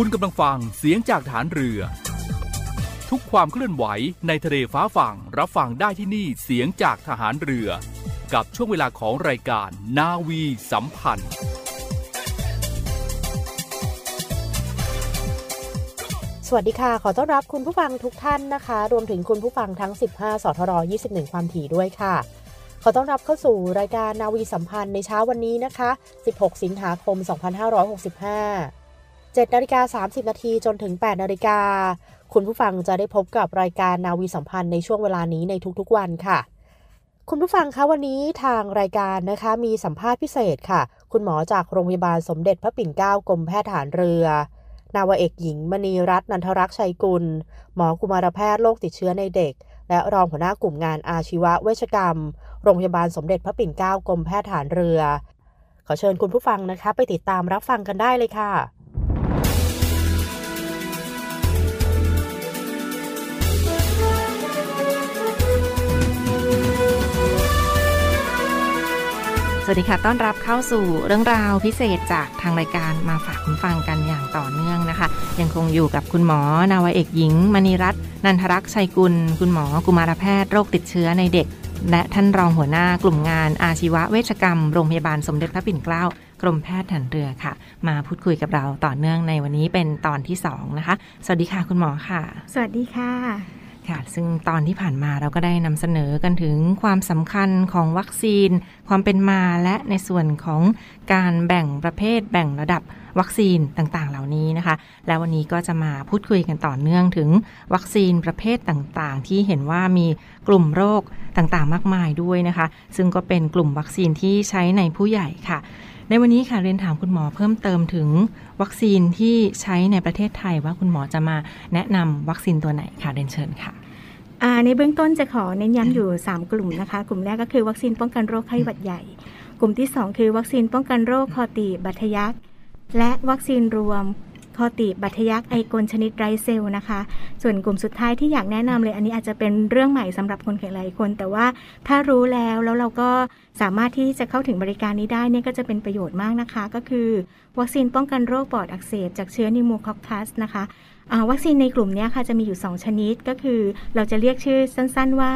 คุณกำลังฟังเสียงจากฐานเรือ ทุกความเคลื่อนไหวในทะเลฟ้าฝั่งรับฟังได้ที่นี่เสียงจากฐานเรือ กับช่วงเวลาของรายการนาวีสัมพันธ์ สวัสดีค่ะ ขอต้อนรับคุณผู้ฟังทุกท่านนะคะ รวมถึงคุณผู้ฟังทั้ง 15 สทร 21 ความถี่ด้วยค่ะขอต้อนรับเข้าสู่รายการนาวีสัมพันธ์ในเช้าวันนี้นะคะ 16 สิงหาคม 2565 7นาฬิกา30 นาทีจนถึง 8 นาฬิกา คุณผู้ฟังจะได้พบกับรายการนาวีสัมพันธ์ในช่วงเวลานี้ในทุกๆวันค่ะ คุณผู้ฟังคะวันนี้ทางรายการนะคะมีสัมภาษณ์พิเศษค่ะ คุณหมอจากโรงพยาบาลสมเด็จพระปิ่นเกล้ากรมแพทย์ฐานเรือ นาวเอกหญิงมณีรัตน์นันทรักษ์ชัยกุล หมอกุมารแพทย์โรคติดเชื้อในเด็ก และรองหัวหน้ากลุ่มงานอาชีวเวชกรรม โรงพยาบาลสมเด็จพระปิ่นเกล้ากรมแพทย์ฐานเรือ ขอเชิญคุณผู้ฟังนะคะ ไปติดตามรับฟังกันได้เลยค่ะ สวัสดีค่ะ ต้อนรับเข้าสู่เรื่องราวพิเศษจากทางรายการมาฝากคุณฟังกันอย่างต่อเนื่องนะคะ ยังคงอยู่กับคุณหมอนาวเอกหญิง มณีรัตน์นันทรักษ์ชัยกุล คุณหมอกุมารแพทย์โรคติดเชื้อในเด็ก และท่านรองหัวหน้ากลุ่มงานอาชีวะเวชกรรม โรงพยาบาลสมเด็จพระปิ่นเกล้ากรมแพทย์ถันเรือค่ะ มาพูดคุยกับเราต่อเนื่องในวันนี้เป็นตอนที่2นะคะ สวัสดีค่ะคุณหมอค่ะ สวัสดีค่ะ ค่ะ ซึ่งตอนที่ผ่านมาเราก็ได้นำเสนอกันถึงความสำคัญของวัคซีน ความเป็นมาและในส่วนของการแบ่งประเภท แบ่งระดับวัคซีนต่างๆ เหล่านี้นะคะ แล้ววันนี้ก็จะมาพูดคุยกันต่อเนื่องถึงวัคซีนประเภทต่างๆ ที่เห็นว่ามีกลุ่มโรคต่างๆ มากมายด้วยนะคะ ซึ่งก็เป็นกลุ่มวัคซีนที่ใช้ในผู้ใหญ่ค่ะ ในวันนี้ค่ะเรียนถามคุณหมอเพิ่มเติมถึงวัคซีนที่ใช้ในประเทศไทยว่าคุณหมอจะมาแนะนำวัคซีนตัวไหนค่ะเรียนเชิญค่ะในเบื้องต้นจะขอเน้นย้ำอยู่ 3 กลุ่มนะคะ กลุ่มแรกก็คือวัคซีนป้องกันโรคไข้หวัดใหญ่ กลุ่มที่ 2 คือวัคซีนป้องกันโรคคอตีบบาดทะยักและวัคซีนรวม คอตีบบาดทะยักไอกรนชนิดไร้เซลล์นะคะ ส่วนกลุ่มสุดท้ายที่อยากแนะนำเลยอันนี้อาจจะเป็นเรื่องใหม่สำหรับคนไข้หลายคน แต่ว่าถ้ารู้แล้วแล้วเราก็สามารถที่จะเข้าถึงบริการนี้ได้เนี่ยก็จะเป็นประโยชน์มากนะคะ ก็คือวัคซีนป้องกันโรคปอดอักเสบจากเชื้อนิวโมคอคคัสนะคะวัคซีนในกลุ่มนี้ค่ะจะมีอยู่ 2 ชนิดก็คือ เราจะเรียกชื่อสั้นๆว่า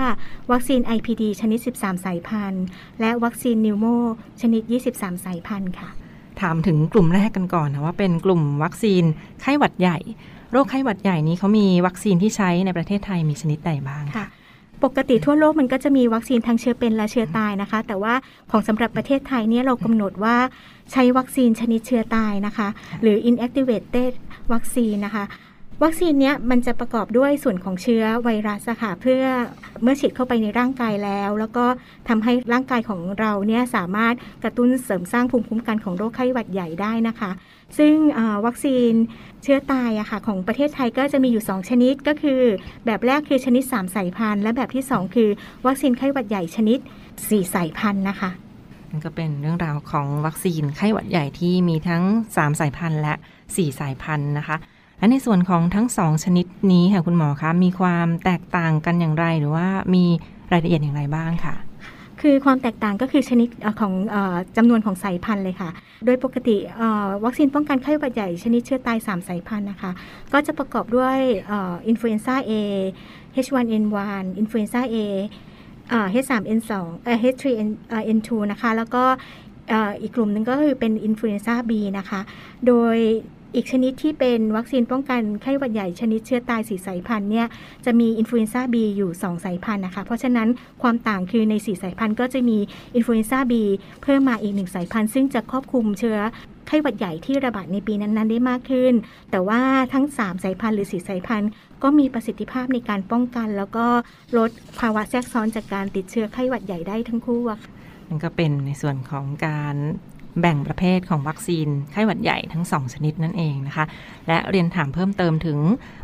วัคซีน IPD ชนิด 13 สายพันธุ์ และวัคซีนนิวโมชนิด 23 สายพันธุ์ค่ะ ถามถึงกลุ่มแรกกันก่อนนะว่าเป็นกลุ่มวัคซีนไข้หวัดใหญ่ โรคไข้หวัดใหญ่นี้เขามีวัคซีนที่ใช้ในประเทศไทยมีชนิดใดบ้างค่ะปกติทั่วโลกมันก็จะมีวัคซีนทั้งเชื้อเป็นและเชื้อตายนะคะ แต่ว่าของสำหรับประเทศไทยเนี่ยเรากำหนดว่าใช้วัคซีนชนิดเชื้อตายนะคะ หรือ inactivated วัคซีนนะคะ วัคซีนเนี้ยมันจะประกอบด้วยส่วนของเชื้อไวรัสค่ะเพื่อเมื่อฉีดเข้าไปในร่างกายแล้ว แล้วก็ทำให้ร่างกายของเราเนี่ยสามารถกระตุ้นเสริมสร้างภูมิคุ้มกันของโรคไข้หวัดใหญ่ได้นะคะ ซึ่งวัคซีนเชื้อตายอะค่ะของประเทศไทยก็จะมีอยู่ 2 ชนิดก็คือ แบบแรกคือชนิด 3 สายพันธุ์และแบบที่ 2 คือ วัคซีนไข้หวัดใหญ่ชนิด 4 สายพันธุ์นะคะนั่นก็เป็นเรื่องราวของวัคซีนไข้หวัดใหญ่ที่มีทั้ง 3 สายพันธุ์และ 4 สายพันธุ์นะคะ และในส่วนของทั้ง2ชนิดนี้ค่ะคุณหมอคะมีความแตกต่างกันอย่างไร หรือว่ามีรายละเอียดอย่างไรบ้างค่ะคือความแตกต่างก็คือชนิดของจำนวนของสายพันธุ์เลยค่ะ โดยปกติวัคซีนป้องกันไข้หวัดใหญ่ชนิดเชื้อตาย 3 สายพันธุ์นะคะ ก็จะประกอบด้วยอินฟลูเอนซ่า A H1N1 influenza A H3N2 H3N2 นะคะ แล้วก็อีกกลุ่มหนึ่งก็คือเป็นอินฟลูเอนซ่า B นะคะ โดย อีกชนิดที่เป็นวัคซีนป้องกันไข้หวัดใหญ่ชนิดเชื้อตายสี่สายพันธุ์เนี่ยจะมี influenza B อยู่ 2 สายพันธุ์นะคะ เพราะฉะนั้นความต่างคือใน 4 สายพันธุ์ก็จะมีอินฟลูเอนซ่า B เพิ่มมาอีก 1 สายพันธุ์ ซึ่งจะครอบคลุมเชื้อไข้หวัดใหญ่ที่ระบาดในปีนั้น ๆ ได้มากขึ้น แต่ว่าทั้ง 3 สายพันธุ์หรือ4สายพันธุ์ก็มีประสิทธิภาพในการป้องกัน แล้วก็ลดภาวะแทรกซ้อนจากการติดเชื้อไข้หวัดใหญ่ได้ทั้งคู่นั่นก็เป็นในส่วนของการ แบ่งประเภทของวัคซีนไข้หวัดใหญ่ทั้ง 2 ชนิดนั่นเองนะคะ และเรียนถามเพิ่มเติมถึง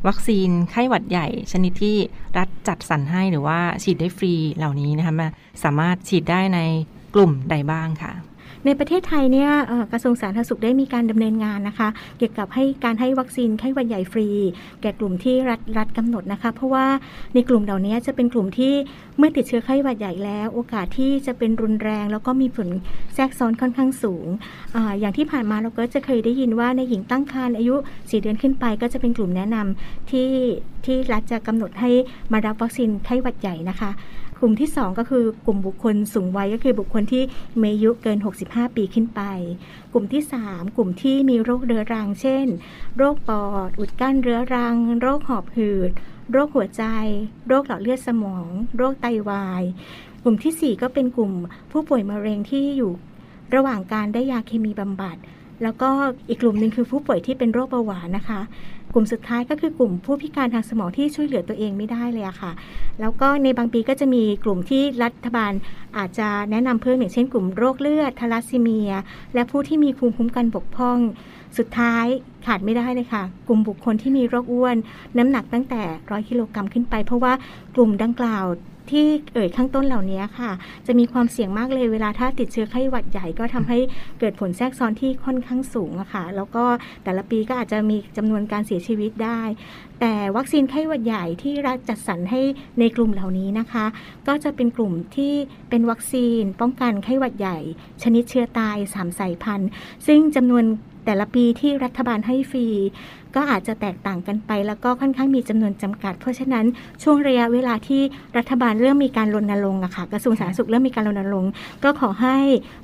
วัคซีนไข้หวัดใหญ่ ชนิดที่รัฐจัดสรรให้หรือว่าฉีดได้ฟรีเหล่านี้นะคะมาสามารถฉีดได้ในกลุ่มใดบ้างค่ะ ในประเทศไทยเนี่ยกระทรวงสาธารณสุขได้มีการดำเนินงานนะคะ เกี่ยวกับให้การให้วัคซีนไข้หวัดใหญ่ฟรี แก่กลุ่มที่รัฐรัฐกำหนดนะคะ เพราะว่าในกลุ่มเหล่านี้จะเป็นกลุ่มที่เมื่อติดเชื้อไข้หวัดใหญ่แล้ว โอกาสที่จะเป็นรุนแรง แล้วก็มีผลแทรกซ้อนค่อนข้างสูงออย่างที่ผ่านมาเราก็จะเคยได้ยินว่าในหญิงตั้งครรภ์อายุ 4 เดือนขึ้นไป ก็จะเป็นกลุ่มแนะนำที่ ที่รัฐจะกำหนดให้มารับวัคซีนไข้หวัดใหญ่นะคะกลุ่มที่ 2 ก็คือกลุ่มบุคคลสูงวัยก็คือบุคคลที่มีอายุเกิน 65 ปีขึ้นไป กลุ่มที่ 3 กลุ่มที่มีโรคเรื้อรัง เช่น โรคปอด อุดกั้นเรื้อรัง โรคหอบหืด โรคหัวใจ โรคหลอดเลือดสมอง โรคไตาวาย กลุ่มที่ 4 ก็เป็นกลุ่มผู้ป่วยมะเร็งที่อยู่ระหว่างการได้ยาเคมีบำบัด แล้วก็อีกกลุ่มหนึ่งคือผู้ป่วยที่เป็นโรคเบาหวานนะคะ กลุ่มสุดท้ายก็คือกลุ่มผู้พิการทางสมองที่ช่วยเหลือตัวเองไม่ได้เลยอะค่ะ แล้วก็ในบางปีก็จะมีกลุ่มที่รัฐบาลอาจจะแนะนำเพิ่มอย่างเช่น กลุ่มโรคเลือดทาลัสซีเมีย และผู้ที่มีภูมิคุ้มกันบกพร่อง สุดท้ายขาดไม่ได้เลยค่ะ กลุ่มบุคคลที่มีโรคอ้วน น้ำหนักตั้งแต่ร้อยกิโลกรัมขึ้นไป เพราะว่ากลุ่มดังกล่าว ที่เอ่ยข้างต้นเหล่านี้ค่ะ จะมีความเสี่ยงมากเลยเวลาถ้าติดเชื้อไข้หวัดใหญ่ก็ทำให้เกิดผลแทรกซ้อนที่ค่อนข้างสูงอะค่ะ แล้วก็แต่ละปีก็อาจจะมีจำนวนการเสียชีวิตได้ แต่วัคซีนไข้หวัดใหญ่ที่รัฐจัดสรรให้ในกลุ่มเหล่านี้นะคะ ก็จะเป็นกลุ่มที่เป็นวัคซีน ป้องกันไข้หวัดใหญ่ ชนิดเชื้อตาย3สายพันธุ์ซึ่งจำนวน แต่ละปีที่รัฐบาลให้ฟรี ก็อาจจะแตกต่างกันไป แล้วก็ค่อนข้างมีจำนวนจำกัด เพราะฉะนั้นช่วงระยะเวลาที่รัฐบาลเริ่มมีการรณรงค์อะค่ะกระทรวงสาธารณสุขเริ่มมีการรณรงค์ก็ขอให้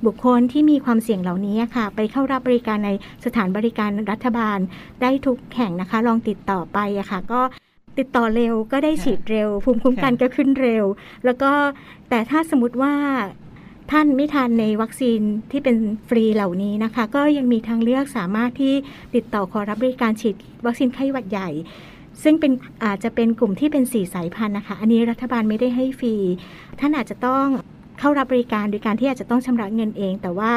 บุคคลที่มีความเสี่ยงเหล่านี้ค่ะ ไปเข้ารับบริการในสถานบริการรัฐบาลได้ทุกแห่งนะคะ ลองติดต่อไปอะค่ะ ก็ติดต่อเร็วก็ได้ฉีดเร็ว ภูมิคุ้มกันก็ขึ้นเร็ว แล้วก็แต่ถ้าสมมติว่า ท่านไม่ทานในวัคซีนที่เป็นฟรีเหล่านี้นะคะ ก็ยังมีทางเลือกสามารถที่ติดต่อขอรับบริการฉีดวัคซีนไข้หวัดใหญ่ ซึ่งเป็นอาจจะเป็นกลุ่มที่เป็นสี่สายพันธุ์นะคะ อันนี้รัฐบาลไม่ได้ให้ฟรี ท่านอาจจะต้องเข้ารับบริการโดยการที่อาจจะต้องชำระเงินเอง แต่ว่า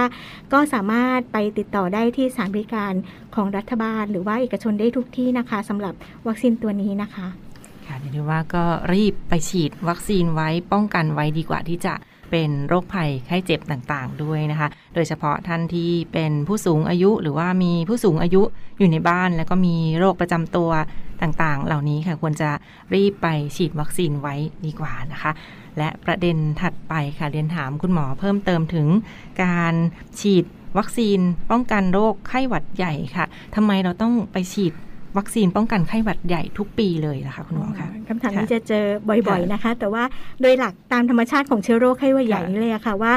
ก็สามารถไปติดต่อได้ที่สถานบริการของรัฐบาล หรือว่าเอกชนได้ทุกที่นะคะสำหรับวัคซีนตัวนี้นะคะค่ะเรียกว่าก็รีบไปฉีดวัคซีนไว้ป้องกันไว้ดีกว่าที่จะ เป็นโรคภัยไข้เจ็บต่างๆ ด้วยนะคะ โดยเฉพาะท่านที่เป็นผู้สูงอายุหรือว่ามีผู้สูงอายุอยู่ในบ้าน แล้วก็มีโรคประจำตัวต่างๆ เหล่านี้ค่ะควรจะรีบไปฉีดวัคซีนไว้ดีกว่านะคะ และประเด็นถัดไปค่ะเรียนถามคุณหมอเพิ่มเติมถึงการฉีดวัคซีนป้องกันโรคไข้หวัดใหญ่ค่ะทำไมเราต้องไปฉีด วัคซีนป้องกันไข้หวัดใหญ่ทุกปีเลยนะคะคุณหมอคะคำถามนี้จะเจอบ่อยๆนะคะ แต่ว่าโดยหลักตามธรรมชาติของเชื้อโรคไข้หวัดใหญ่นี่เลยค่ะว่า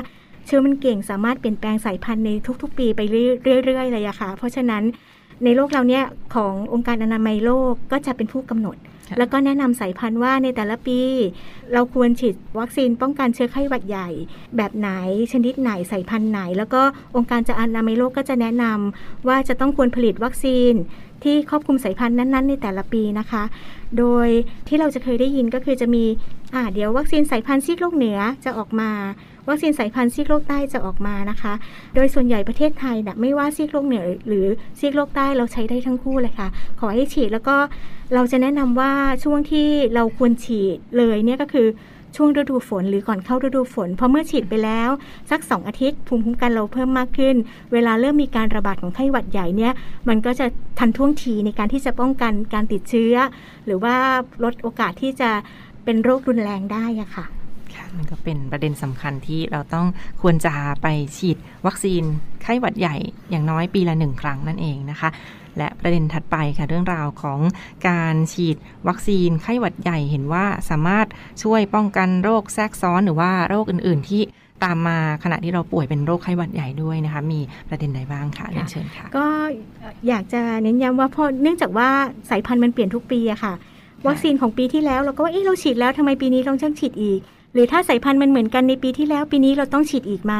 เชื้อมันเก่งสามารถเปลี่ยนแปลงสายพันธุ์ในทุก ๆ ปีไปเรื่อยๆเลยอะค่ะ เพราะฉะนั้นในโลกเราเนี่ยขององค์การอนามัยโลกก็จะเป็นผู้กำหนด แล้วก็แนะนำสายพันธุ์ว่าในแต่ละปี เราควรฉีดวัคซีนป้องกันเชื้อไข้หวัดใหญ่ แบบไหนชนิดไหนสายพันธุ์ไหน แล้วก็องค์การจะอนามัยโลกก็จะแนะนำว่าจะต้องควรผลิตวัคซีน ที่ครอบคลุมสายพันธุ์นั้นๆ ในแต่ละปีนะคะ โดยที่เราจะเคยได้ยินก็คือจะมีอ่าเดี๋ยววัคซีนสายพันธุ์ซีกโลกเหนือจะออกมา วัคซีนสายพันธุ์ซีกโลกใต้จะออกมานะคะ โดยส่วนใหญ่ประเทศไทยนะไม่ว่าซีกโลกเหนือหรือซีกโลกใต้เราใช้ได้ทั้งคู่เลยค่ะ ขอให้ฉีดแล้วก็เราจะแนะนำว่าช่วงที่เราควรฉีดเลยเนี่ยก็คือ ช่วงฤดูฝนหรือก่อนเข้าฤดูฝนเพราะเมื่อฉีดไปแล้ว สัก 2 อาทิตย์ภูมิคุ้มกันเราเพิ่มมากขึ้น เวลาเริ่มมีการระบาดของไข้หวัดใหญ่เนี่ยมันก็จะทันท่วงทีในการที่จะป้องกันการติดเชื้อ หรือว่าลดโอกาสที่จะเป็นโรครุนแรงได้อะค่ะค่ะมันก็เป็นประเด็นสำคัญที่เราต้องควรจะไปฉีดวัคซีนไข้หวัดใหญ่อย่างน้อยปีละหนึ่งครั้งนั่นเองนะคะ และประเด็นถัดไปค่ะเรื่องราวของการฉีดวัคซีนไข้หวัดใหญ่เห็นว่าสามารถช่วยป้องกันโรคแทรกซ้อนหรือว่าโรคอื่น ๆ ที่ตามมาขณะที่เราป่วยเป็นโรคไข้หวัดใหญ่ด้วยนะคะ มีประเด็นใดบ้างคะเรียนเชิญค่ะ ก็อยากจะเน้นย้ำว่าพอเนื่องจากว่าสายพันธุ์มันเปลี่ยนทุกปีอะค่ะ วัคซีนของปีที่แล้วเราก็ว่าเอ๊ะเราฉีดแล้วทำไมปีนี้ต้องช่างฉีดอีก หรือถ้าสายพันธุ์มันเหมือนกันในปีที่แล้ว ปีนี้เราต้องฉีดอีกไหม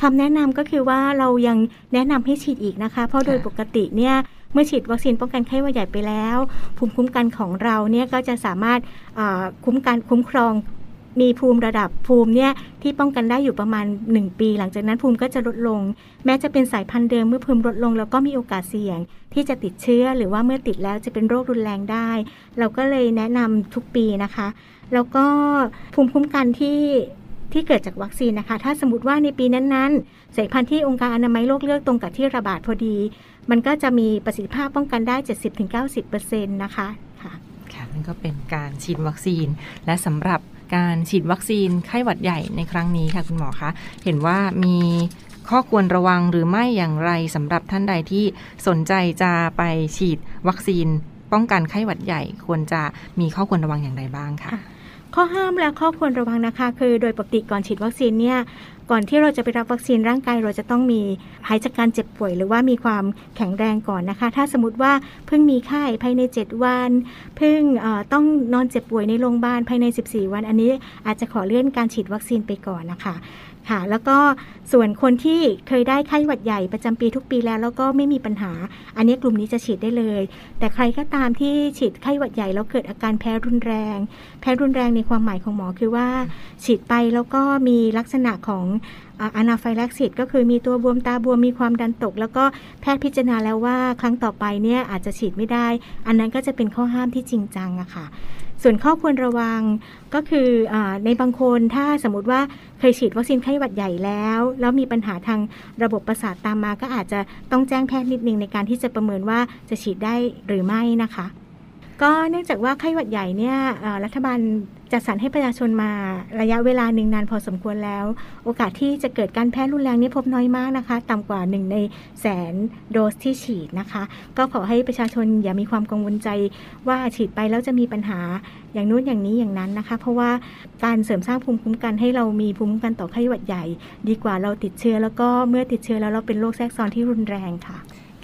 คำแนะนำก็คือว่าเรายังแนะนำให้ฉีดอีกนะคะ เพราะโดยปกติเนี่ย เมื่อฉีดวัคซีนป้องกันไข้หวัดใหญ่ไปแล้ว ภูมิคุ้มกันของเราเนี่ยก็จะสามารถคุ้มกันคุ้มครองมีภูมิระดับภูมิเนี่ยที่ป้องกันได้อยู่ประมาณ 1 ปี หลังจากนั้นภูมิก็จะลดลง แม้จะเป็นสายพันธุ์เดิมเมื่อภูมิลดลง แล้วก็มีโอกาสเสี่ยง ที่จะติดเชื้อหรือว่าเมื่อติดแล้วจะเป็นโรครุนแรงได้ เราก็เลยแนะนำทุกปีนะคะ แล้วก็ภูมิคุ้มกันที่ที่เกิดจากวัคซีนนะคะ ถ้าสมมติว่าในปีนั้นๆ สายพันธุ์ที่องค์การอนามัยโลกเลือกตรงกับที่ระบาดพอดี มันก็จะมีประสิทธิภาพป้องกันได้ 70-90%นะคะค่ะค่ะนั่นก็เป็นการฉีดวัคซีน และสำหรับการฉีดวัคซีนไข้หวัดใหญ่ในครั้งนี้ค่ะคุณหมอคะเห็นว่ามีข้อควรระวังหรือไม่อย่างไรสำหรับท่านใดที่สนใจจะไปฉีดวัคซีน ป้องกันไข้หวัดใหญ่ควรจะมีข้อควรระวังอย่างไรบ้างคะ ข้อห้ามและข้อควรระวังนะคะ คือโดยปกติก่อนฉีดวัคซีนเนี่ยก่อนที่เราจะไปรับวัคซีนร่างกายเราจะต้องมีหายจากการเจ็บป่วย หรือว่ามีความแข็งแรงก่อนนะคะ ถ้าสมมติว่าเพิ่งมีไข้ภายใน 7 วัน เพิ่งต้องนอนเจ็บป่วยในโรงพยาบาลภายใน 14 วัน อันนี้อาจจะขอเลื่อนการฉีดวัคซีนไปก่อนนะคะ ค่ะ แล้วก็ส่วนคนที่เคยได้ไข้หวัดใหญ่ประจำปีทุกปีแล้ว แล้วก็ไม่มีปัญหา อันนี้กลุ่มนี้จะฉีดได้เลย แต่ใครก็ตามที่ฉีดไข้หวัดใหญ่แล้วเกิดอาการแพ้รุนแรง แพ้รุนแรงในความหมายของหมอคือว่า ฉีดไปแล้วก็มีลักษณะของอนาไฟลักซิสก็คือมีตัวบวมตาบวมมีความดันตก แล้วก็แพทย์พิจารณาแล้วว่าครั้งต่อไปเนี่ยอาจจะฉีดไม่ได้ อันนั้นก็จะเป็นข้อห้ามที่จริงจังอะค่ะ ส่วนข้อควรระวังก็คืออในบางคนถ้าสมมติว่าเคยฉีดวัคซีนไข้หวัดใหญ่แล้ว แล้วมีปัญหาทางระบบประสาทตามมาก็อาจจะต้องแจ้งแพทย์นิดนึงในการที่จะประเมินว่าจะฉีดได้หรือไม่นะคะ ก็เนื่องจากว่าไข้หวัดใหญ่เนี่ยรัฐบาล จัดสรรให้ประชาชนมาระยะเวลาหนึ่งนานพอสมควรแล้ว โอกาสที่จะเกิดการแพ้รุนแรงนี่พบน้อยมากนะคะ ต่ำกว่าหนึ่งในแสนโดสที่ฉีดนะคะ ก็ขอให้ประชาชนอย่ามีความกังวลใจว่าฉีดไปแล้วจะมีปัญหาอย่างนู้นอย่างนี้อย่างนั้นนะคะ เพราะว่าการเสริมสร้างภูมิคุ้มกันให้เรามีภูมิคุ้มกันต่อไข้หวัดใหญ่ ดีกว่าเราติดเชื้อแล้วก็เมื่อติดเชื้อแล้วเราเป็นโรคแทรกซ้อนที่รุนแรงค่ะ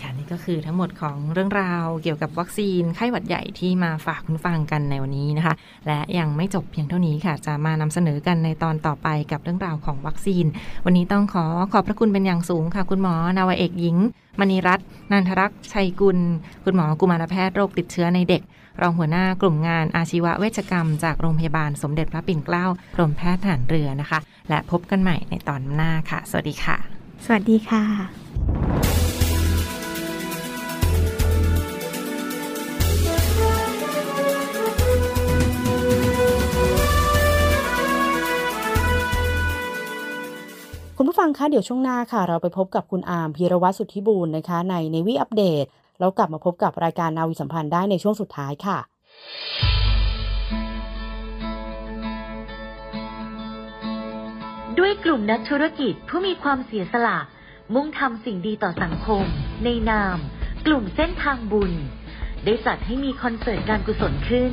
ค่ะนี่ก็คือทั้งหมดของเรื่องราวเกี่ยวกับวัคซีนไข้หวัดใหญ่ที่มาฝากคุณฟังกันในวันนี้นะคะ และยังไม่จบเพียงเท่านี้ค่ะ จะมานำเสนอกันในตอนต่อไปกับเรื่องราวของวัคซีน วันนี้ต้องขอขอบพระคุณเป็นอย่างสูงค่ะ คุณหมอนาวเอกหญิงมณีรัตน์นันทรักษ์ชัยกุล คุณหมอกุมารแพทย์โรคติดเชื้อในเด็ก รองหัวหน้ากลุ่มงานอาชีวเวชกรรม จากโรงพยาบาลสมเด็จพระปิ่นเกล้ากรมแพทย์ทหารเรือนะคะ และพบกันใหม่ในตอนหน้าค่ะ สวัสดีค่ะ สวัสดีค่ะ คุณผู้ฟังคะเดี๋ยวช่วงหน้าค่ะ เราไปพบกับคุณอาร์มพีรวัตรสุทธิบูรณ์นะคะ ในในวีอัปเดตแล้วกลับมาพบกับรายการนาวีสัมพันธ์ได้ในช่วงสุดท้ายค่ะด้วยกลุ่มนักธุรกิจผู้มีความเสียสละ มุ่งทำสิ่งดีต่อสังคม ในนาม กลุ่มเส้นทางบุญ ได้จัดให้มีคอนเสิร์ตการกุศลขึ้น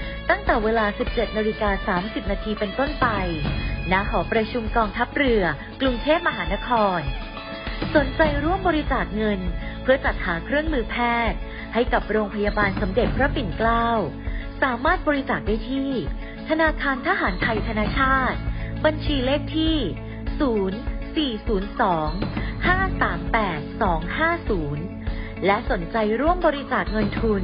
ตั้งแต่เวลา 17นาฬิกา30 นาทีเป็นต้นไป ณ หอประชุมกองทัพเรือ กรุงเทพมหานคร สนใจร่วมบริจาคเงิน เพื่อจัดหาเครื่องมือแพทย์ ให้กับโรงพยาบาลสมเด็จพระปิ่นเกล้า สามารถบริจาคได้ที่ ธนาคารทหารไทยธนาชาติ บัญชีเลขที่ 0402 538-250 และสนใจร่วมบริจาคเงินทุน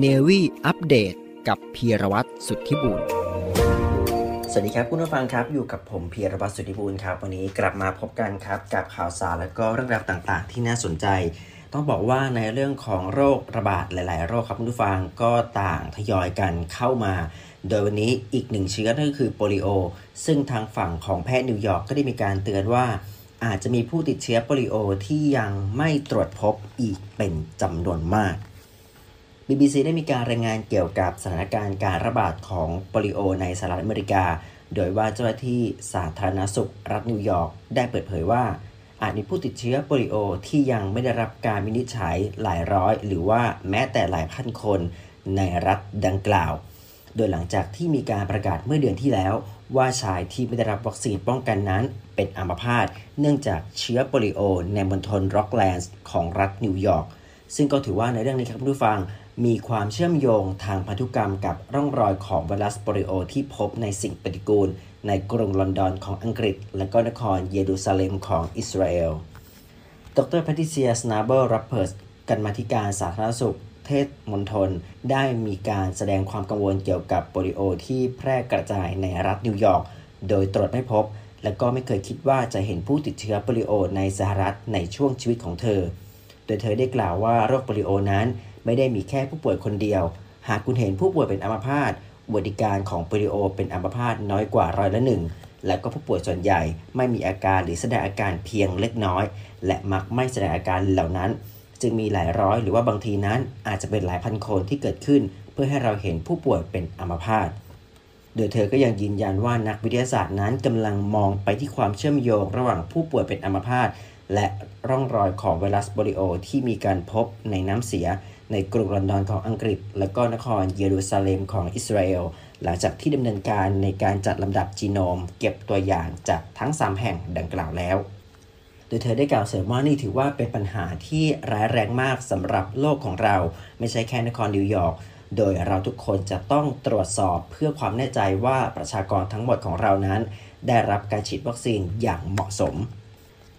เนวี่อัปเดตกับพีรวัตรสุทธิบุญสวัสดีครับคุณผู้ฟังครับอยู่กับผมพีรวัตรสุทธิบุญครับ วันนี้กลับมาพบกันครับกับข่าวสารและก็เรื่องราวต่างๆ ที่น่าสนใจ ต้องบอกว่าในเรื่องของโรคระบาดหลาย ๆ โรคครับคุณผู้ฟังก็ต่างทยอยกันเข้ามา โดยวันนี้อีกหนึ่งเชื้อนั่นก็คือโปลิโอ ซึ่งทางฝั่งของแพทย์นิวยอร์กก็ได้มีการเตือนว่าอาจจะมีผู้ติดเชื้อโปลิโอที่ยังไม่ตรวจพบอีกเป็นจำนวนมาก BBC ได้มีการรายงานเกี่ยวกับสถานการณ์การระบาดของโปลิโอในสหรัฐอเมริกา โดยว่าเจ้าหน้าที่สาธารณสุขรัฐนิวยอร์กได้เปิดเผยว่า อาจมีผู้ติดเชื้อโปลิโอที่ยังไม่ได้รับการวินิจฉัยหลายร้อย หรือว่าแม้แต่หลายพันคนในรัฐดังกล่าว โดยหลังจากที่มีการประกาศเมื่อเดือนที่แล้ว ว่าชายที่ไม่ได้รับวัคซีนป้องกันนั้น เป็นอัมพาตเนื่องจากเชื้อโปลิโอในมณฑลร็อกแลนด์ของรัฐนิวยอร์กซึ่งก็ถือว่าในเรื่องนี้ครับผู้ฟัง มีความเชื่อมโยงทางพันธุกรรมกับร่องรอยของไวรัสโปลิโอที่พบในสิ่งปฏิกูล ในกรุงลอนดอนของอังกฤษ และก็นครเยรูซาเล็มของอิสราเอล ดร.แพทริเซีย ชนาเบล รัปเพิร์ต กรรมาธิการสาธารณสุข เทศมณฑลได้มีการแสดงความกังวลเกี่ยวกับโปลิโอที่แพร่กระจายในรัฐนิวยอร์ก โดยตรวจไม่พบ และก็ไม่เคยคิดว่าจะเห็นผู้ติดเชื้อโปลิโอในสหรัฐในช่วงชีวิตของเธอ โดยเธอได้กล่าวว่าโรคโปลิโอนั้น ไม่ได้มีแค่ผู้ป่วยคนเดียว หากคุณเห็นผู้ป่วยเป็นอัมพาตอุบัติการของโปลิโอเป็นอัมพาตน้อยกว่าร้อยละหนึ่งและก็ผู้ป่วยส่วนใหญ่ไม่มีอาการหรือแสดงอาการเพียงเล็กน้อย และมักไม่แสดงอาการเหล่านั้น จึงมีหลายร้อยหรือว่าบางทีนั้นอาจจะเป็นหลายพันคนที่เกิดขึ้น เพื่อให้เราเห็นผู้ป่วยเป็นอัมพาตโดยเธอก็ยังยืนยันว่านักวิทยาศาสตร์นั้นกำลังมองไปที่ความเชื่อมโยงระหว่างผู้ป่วยเป็นอัมพาตและร่องรอยของไวรัสโปลิโอที่มีการพบในน้ำเสีย ในกรุงลอนดอนของอังกฤษ และก็นครเยรูซาเล็มของอิสราเอล หลังจากที่ดำเนินการในการจัดลำดับจีโนม เก็บตัวอย่างจากทั้ง 3 แห่งดังกล่าวแล้ว โดยเธอได้กล่าวเสริมว่านี่ถือว่าเป็นปัญหาที่ร้ายแรงมากสำหรับโลกของเรา ไม่ใช่แค่นครนิวยอร์กโดยเราทุกคนจะต้องตรวจสอบเพื่อความแน่ใจว่าประชากรทั้งหมดของเรานั้น ได้รับการฉีดวัคซีนอย่างเหมาะสม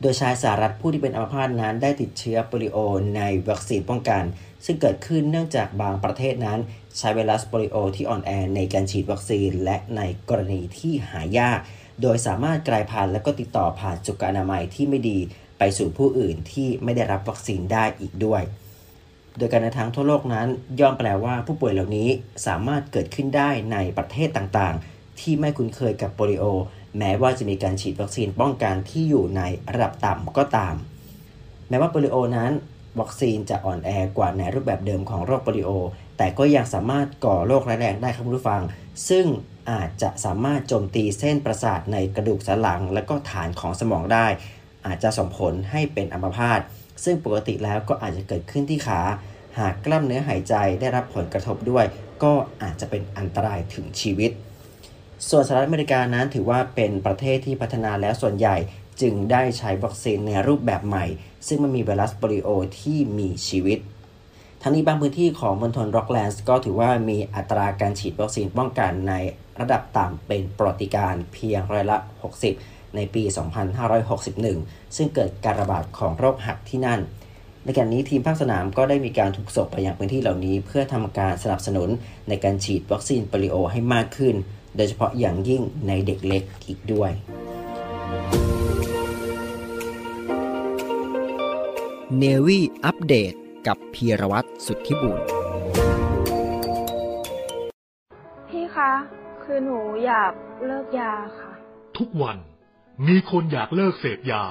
โดยชายสหรัฐผู้ที่เป็นอัมพาตนั้นได้ติดเชื้อโปลิโอในวัคซีนป้องกัน ซึ่งเกิดขึ้นเนื่องจากบางประเทศนั้น ใช้ไวรัสโปลิโอที่อ่อนแอในการฉีดวัคซีน และในกรณีที่หายาก โดยสามารถกลายพันธุ์และก็ติดต่อผ่านสุขอนามัยที่ไม่ดีไปสู่ผู้อื่นที่ไม่ได้รับวัคซีนได้อีกด้วย โดยการเดินทางทั่วโลกนั้น ย่อมแปลว่าผู้ป่วยเหล่านี้สามารถเกิดขึ้นได้ในประเทศต่างๆ ที่ไม่คุ้นเคยกับโปลิโอ แม้ว่าจะมีการฉีดวัคซีนป้องกันที่อยู่ในระดับต่ำก็ตาม แม้ว่าโปลิโอนั้น วัคซีนจะอ่อนแอกว่าในรูปแบบเดิมของโรคโปลิโอ แต่ก็ยังสามารถก่อโรคร้ายแรงได้ครับคุณผู้ฟัง ซึ่งอาจจะสามารถโจมตีเส้นประสาทในกระดูกสันหลัง และก็ฐานของสมองได้ อาจจะส่งผลให้เป็นอัมพาตซึ่งปกติแล้วก็อาจจะเกิดขึ้นที่ขา หากกล้ามเนื้อหายใจได้รับผลกระทบด้วย ก็อาจจะเป็นอันตรายถึงชีวิต ส่วนสหรัฐอเมริกานั้นถือว่าเป็นประเทศที่พัฒนาแล้วส่วนใหญ่จึงได้ใช้วัคซีนในรูปแบบใหม่ ซึ่งมันมีไวรัสโปลิโอที่มีชีวิต ทั้งนี้บางพื้นที่ของมณฑลร็อกแลนด์ก็ถือว่ามีอัตราการฉีดวัคซีนป้องกันในระดับต่ำเป็นประวัติการณ์เพียงร้อยละ 60 ในปี 2561 ซึ่งเกิดการระบาดของโรคหัดที่นั่น ในการนี้ทีมภาคสนามก็ได้มีการถูกส่งไปยังพื้นที่เหล่านี้ เพื่อทำการสนับสนุนในการฉีดวัคซีนโปลิโอให้มากขึ้น โดยเฉพาะอย่างยิ่งในเด็กเล็กอีกด้วย เนวี่อัปเดตกับพีรวัตรสุทธิบุญพี่คะ คือหนูอยากเลิกยาค่ะ ทุกวันมีคนอยากเลิกเสพยา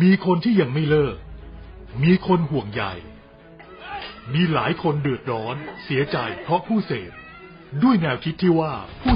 มีคนที่ยังไม่เลิก มีคนห่วงใยมีหลายคนเดือดร้อน เสียใจเพราะผู้เสพด้วยแนวคิดที่ว่าผู้เ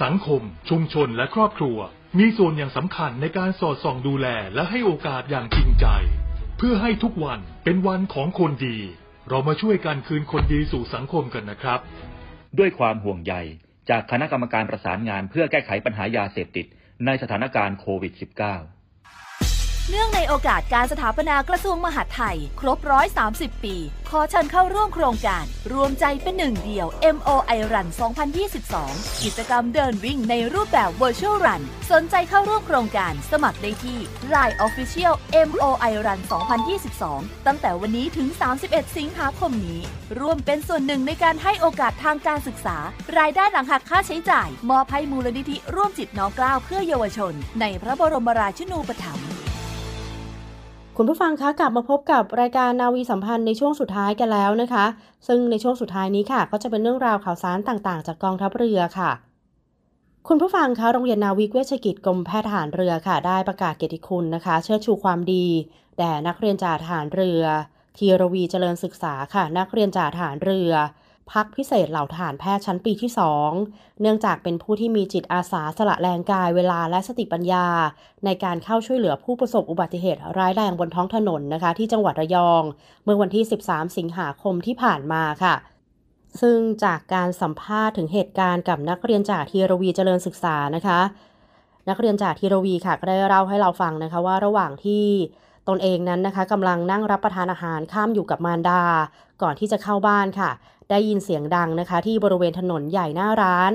สังคม ชุมชนและครอบครัว มีส่วนอย่างสำคัญในการสอดส่องดูแลและให้โอกาสอย่างจริงใจ เพื่อให้ทุกวันเป็นวันของคนดี เรามาช่วยกันคืนคนดีสู่สังคมกันนะครับ ด้วยความห่วงใยจากคณะกรรมการประสานงานเพื่อแก้ไขปัญหายาเสพติดในสถานการณ์โควิด -19 เนื่องในโอกาสการสถาปนากระทรวงมหาดไทย ครบ 130 ปี ขอเชิญเข้าร่วมโครงการ รวมใจเป็นหนึ่งเดียว MOI Run 2022 กิจกรรมเดินวิ่งในรูปแบบ Virtual Run สนใจเข้าร่วมโครงการสมัครได้ที่ Line Official MOI Run 2022 ตั้งแต่วันนี้ถึง 31 สิงหาคมนี้ ร่วมเป็นส่วนหนึ่งในการให้โอกาสทางการศึกษา รายได้หลังหักค่าใช้จ่าย มอบให้มูลนิธิร่วมจิตน้อมเกล้าเพื่อเยาวชน ในพระบรมราชินูปถัมภ์ คุณผู้ฟังคะกลับมาพบกับรายการนาวีสัมพันธ์ในช่วงสุดท้ายกันแล้วนะคะ ซึ่งในช่วงสุดท้ายนี้ค่ะ ก็จะเป็นเรื่องราวข่าวสารต่างๆ จากกองทัพเรือค่ะ คุณผู้ฟังคะโรงเรียนนาวิกเวชกิจกรมแพทย์ทหารเรือค่ะ ได้ประกาศเกียรติคุณนะคะ เชิดชูความดี แด่นักเรียนจ่าทหารเรือ ทีรวีเจริญศึกษาค่ะ นักเรียนจ่าทหารเรือ พักพิเศษเหล่าทหารแพทย์ชั้นปีที่ 2 เนื่องจากเป็นผู้ที่มีจิตอาสาสละแรงกายเวลาและสติปัญญา ในการเข้าช่วยเหลือผู้ประสบอุบัติเหตุร้ายแรงบนท้องถนนนะคะ ที่จังหวัดระยอง เมื่อวันที่ 13 สิงหาคมที่ผ่านมาค่ะซึ่งจากการสัมภาษณ์ถึงเหตุการณ์กับนักเรียนจ่าทีรวีเจริญศึกษานะคะ นักเรียนจ่าทีรวีค่ะก็ได้เล่าให้เราฟังนะคะว่าระหว่างที่ตนเองนั้นนะคะกำลังนั่งรับประทานอาหารข้ามอยู่กับมารดา ก่อนที่จะเข้าบ้านค่ะ ได้ยินเสียงดังนะคะ ที่บริเวณถนนใหญ่หน้าร้าน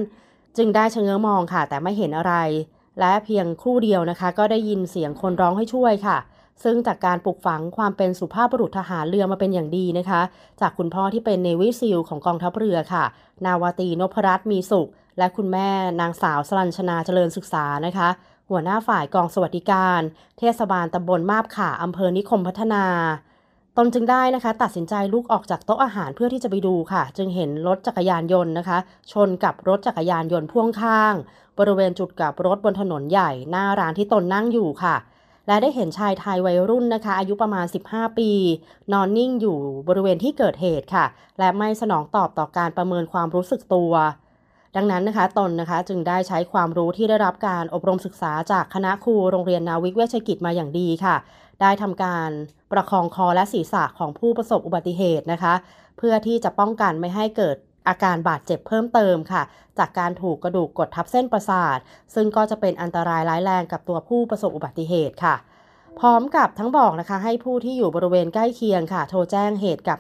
จึงได้ชะเง้อมองค่ะ แต่ไม่เห็นอะไร และเพียงครู่เดียวนะคะ ก็ได้ยินเสียงคนร้องให้ช่วยค่ะ ซึ่งจากการปลูกฝังความเป็นสุภาพบุรุษทหารเรือมาเป็นอย่างดีนะคะ จากคุณพ่อที่เป็นเนวิซิลของกองทัพเรือค่ะ นาวาตีนพรัตน์มีสุข และคุณแม่นางสาวสลัญชนาเจริญศึกษานะคะหัวหน้าฝ่ายกองสวัสดิการ เทศบาลตำบลมาบขาอำเภอนิคมพัฒนา ตนจึงได้นะคะตัดสินใจลุกออกจากโต๊ะอาหารเพื่อที่จะไปดูค่ะ จึงเห็นรถจักรยานยนต์นะคะ ชนกับรถจักรยานยนต์พ่วงข้าง บริเวณจุดกับรถบนถนนใหญ่หน้าร้านที่ตนนั่งอยู่ค่ะ และได้เห็นชายไทยวัยรุ่นนะคะ อายุประมาณ 15 ปี นอนนิ่งอยู่บริเวณที่เกิดเหตุค่ะ และไม่สนองตอบต่อการประเมินความรู้สึกตัว ดังนั้นนะคะตนนะคะจึงได้ใช้ความรู้ที่ได้รับการอบรมศึกษาจากคณะครูโรงเรียนนาวิกเวชกิจมาอย่างดีค่ะ ได้ทำการประคองคอและศีรษะของผู้ประสบอุบัติเหตุนะคะ เพื่อที่จะป้องกันไม่ให้เกิดอาการบาดเจ็บเพิ่มเติมค่ะ จากการถูกกระดูกกดทับเส้นประสาท ซึ่งก็จะเป็นอันตรายร้ายแรงกับตัวผู้ประสบอุบัติเหตุค่ะ พร้อมกับทั้งบอกนะคะให้ผู้ที่อยู่บริเวณใกล้เคียงค่ะ โทรแจ้งเหตุกับ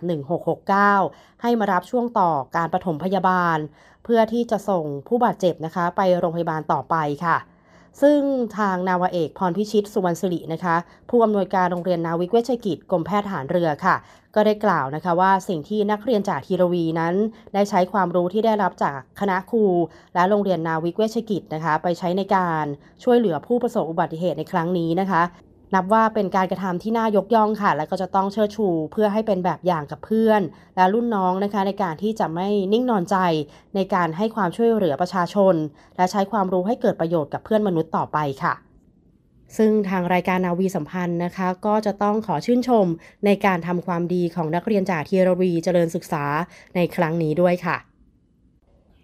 1669 ให้มารับช่วงต่อการปฐมพยาบาล เพื่อที่จะส่งผู้บาดเจ็บนะคะ ไปโรงพยาบาลต่อไปค่ะ ซึ่งทางนาวเอกพรพิชิตสุวรรณสิรินะคะ ผู้อำนวยการโรงเรียนนาวิกเวชกิจกรมแพทย์ทหารเรือค่ะ ก็ได้กล่าวนะคะว่าสิ่งที่นักเรียนจากทีรวีนั้น ได้ใช้ความรู้ที่ได้รับจากคณะครู และโรงเรียนนาวิกเวชกิจนะคะ ไปใช้ในการช่วยเหลือผู้ประสบอุบัติเหตุในครั้งนี้นะคะ นับว่าเป็นการกระทำที่น่ายกย่องค่ะ และก็จะต้องเชิดชู เพื่อให้เป็นแบบอย่างกับเพื่อน และรุ่นน้องนะคะ ในการที่จะไม่นิ่งนอนใจ ในการให้ความช่วยเหลือประชาชน และใช้ความรู้ให้เกิดประโยชน์กับเพื่อนมนุษย์ต่อไปค่ะซึ่งทางรายการนาวีสัมพันธ์นะคะ ก็จะต้องขอชื่นชมในการทำความดีของนักเรียนจากเทีรวีเจริญศึกษาในครั้งนี้ด้วยค่ะ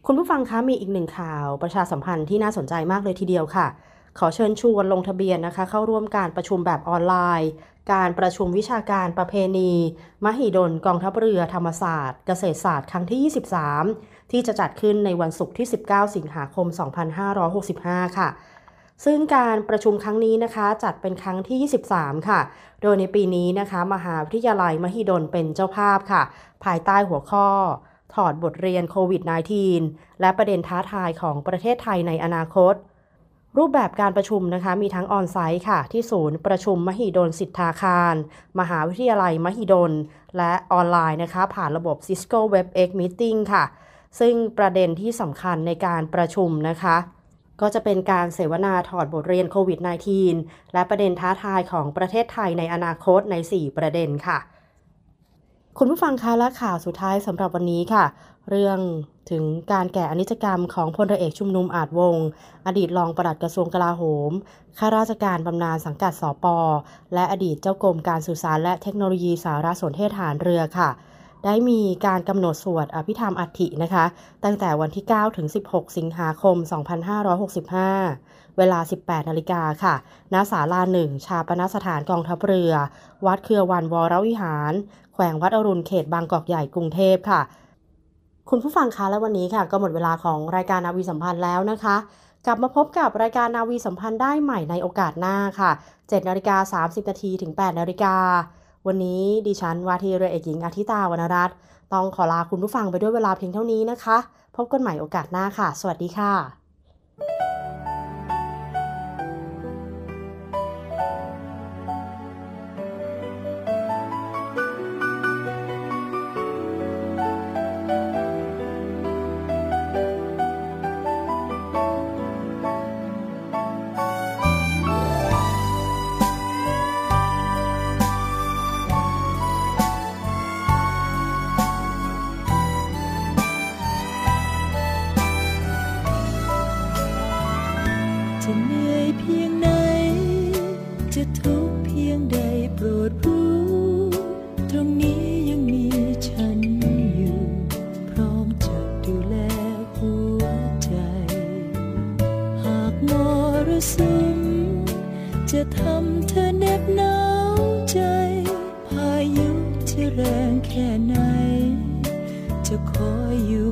คุณผู้ฟังคะมีอีกหนึ่งข่าวประชาสัมพันธ์ที่น่าสนใจมากเลยทีเดียวค่ะ ขอเชิญชวนลงทะเบียนนะคะ เข้าร่วมการประชุมแบบออนไลน์ การประชุมวิชาการประเพณี มหิดลกองทัพเรือธรรมศาสตร์ เกษตรศาสตร์ครั้งที่ 23 ที่จะจัดขึ้นในวันศุกร์ที่ 19 สิงหาคม 2565 ค่ะซึ่งการประชุมครั้งนี้นะคะจัดเป็นครั้งที่ 23 ค่ะ โดยในปีนี้นะคะ มหาวิทยาลัยมหิดลเป็นเจ้าภาพค่ะ ภายใต้หัวข้อ ถอดบทเรียนโควิด -19 และประเด็นท้าทายของประเทศไทยในอนาคต รูปแบบการประชุมนะคะมีทั้งออนไซต์ค่ะ ที่ศูนย์ประชุมมหิดลสิทธาคาร มหาวิทยาลัยมหิดล และออนไลน์นะคะ ผ่านระบบ Cisco WebEx Meeting ค่ะ ซึ่งประเด็นที่สำคัญในการประชุมนะคะ ก็จะเป็นการเสวนาถอดบทเรียนโควิด -19 และประเด็นท้าทายของประเทศไทยในอนาคตใน 4 ประเด็นค่ะ คุณผู้ฟังคะและข่าวสุดท้ายสำหรับวันนี้ค่ะ เรื่องถึงการแก่อนิจกรรมของพลเรือเอกชุมนุมอาจวง อดีตรองปลัดกระทรวงกลาโหมข้าราชการบำนาญสังกัดสปอและอดีตเจ้ากรมการสื่อสารและเทคโนโลยีสารสนเทศฐานเรือค่ะ ได้มีการกำหนดสวดอภิธรรมอัฐินะคะ ตั้งแต่วันที่ 9 ถึง 16 สิงหาคม 2565 เวลา 18 นาฬิกาค่ะ ณ ศาลาหนึ่ง ชาปนสถานกองทัพเรือ วัดเครือวันวรวิหาร แขวงวัดอรุณเขตบางกอกใหญ่กรุงเทพค่ะ คุณผู้ฟังคะและวันนี้ค่ะ ก็หมดเวลาของรายการนาวีสัมพันธ์แล้วนะคะ กลับมาพบกับรายการนาวีสัมพันธ์ได้ใหม่ในโอกาสหน้าค่ะ 7นาฬิกา30นาทีถึง8นาฬิกาวันนี้ดิฉันวาทีเรือเอกหญิงอาทิตาวรรณรัตน์ต้องขอลาคุณผู้ฟังไปด้วยเวลาเพียงเท่านี้นะคะ พบกันใหม่โอกาสหน้าค่ะ สวัสดีค่ะ ทำเธอเน็บหนาวใจ พายุจะแรงแค่ไหน จะคอยอยู่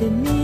บน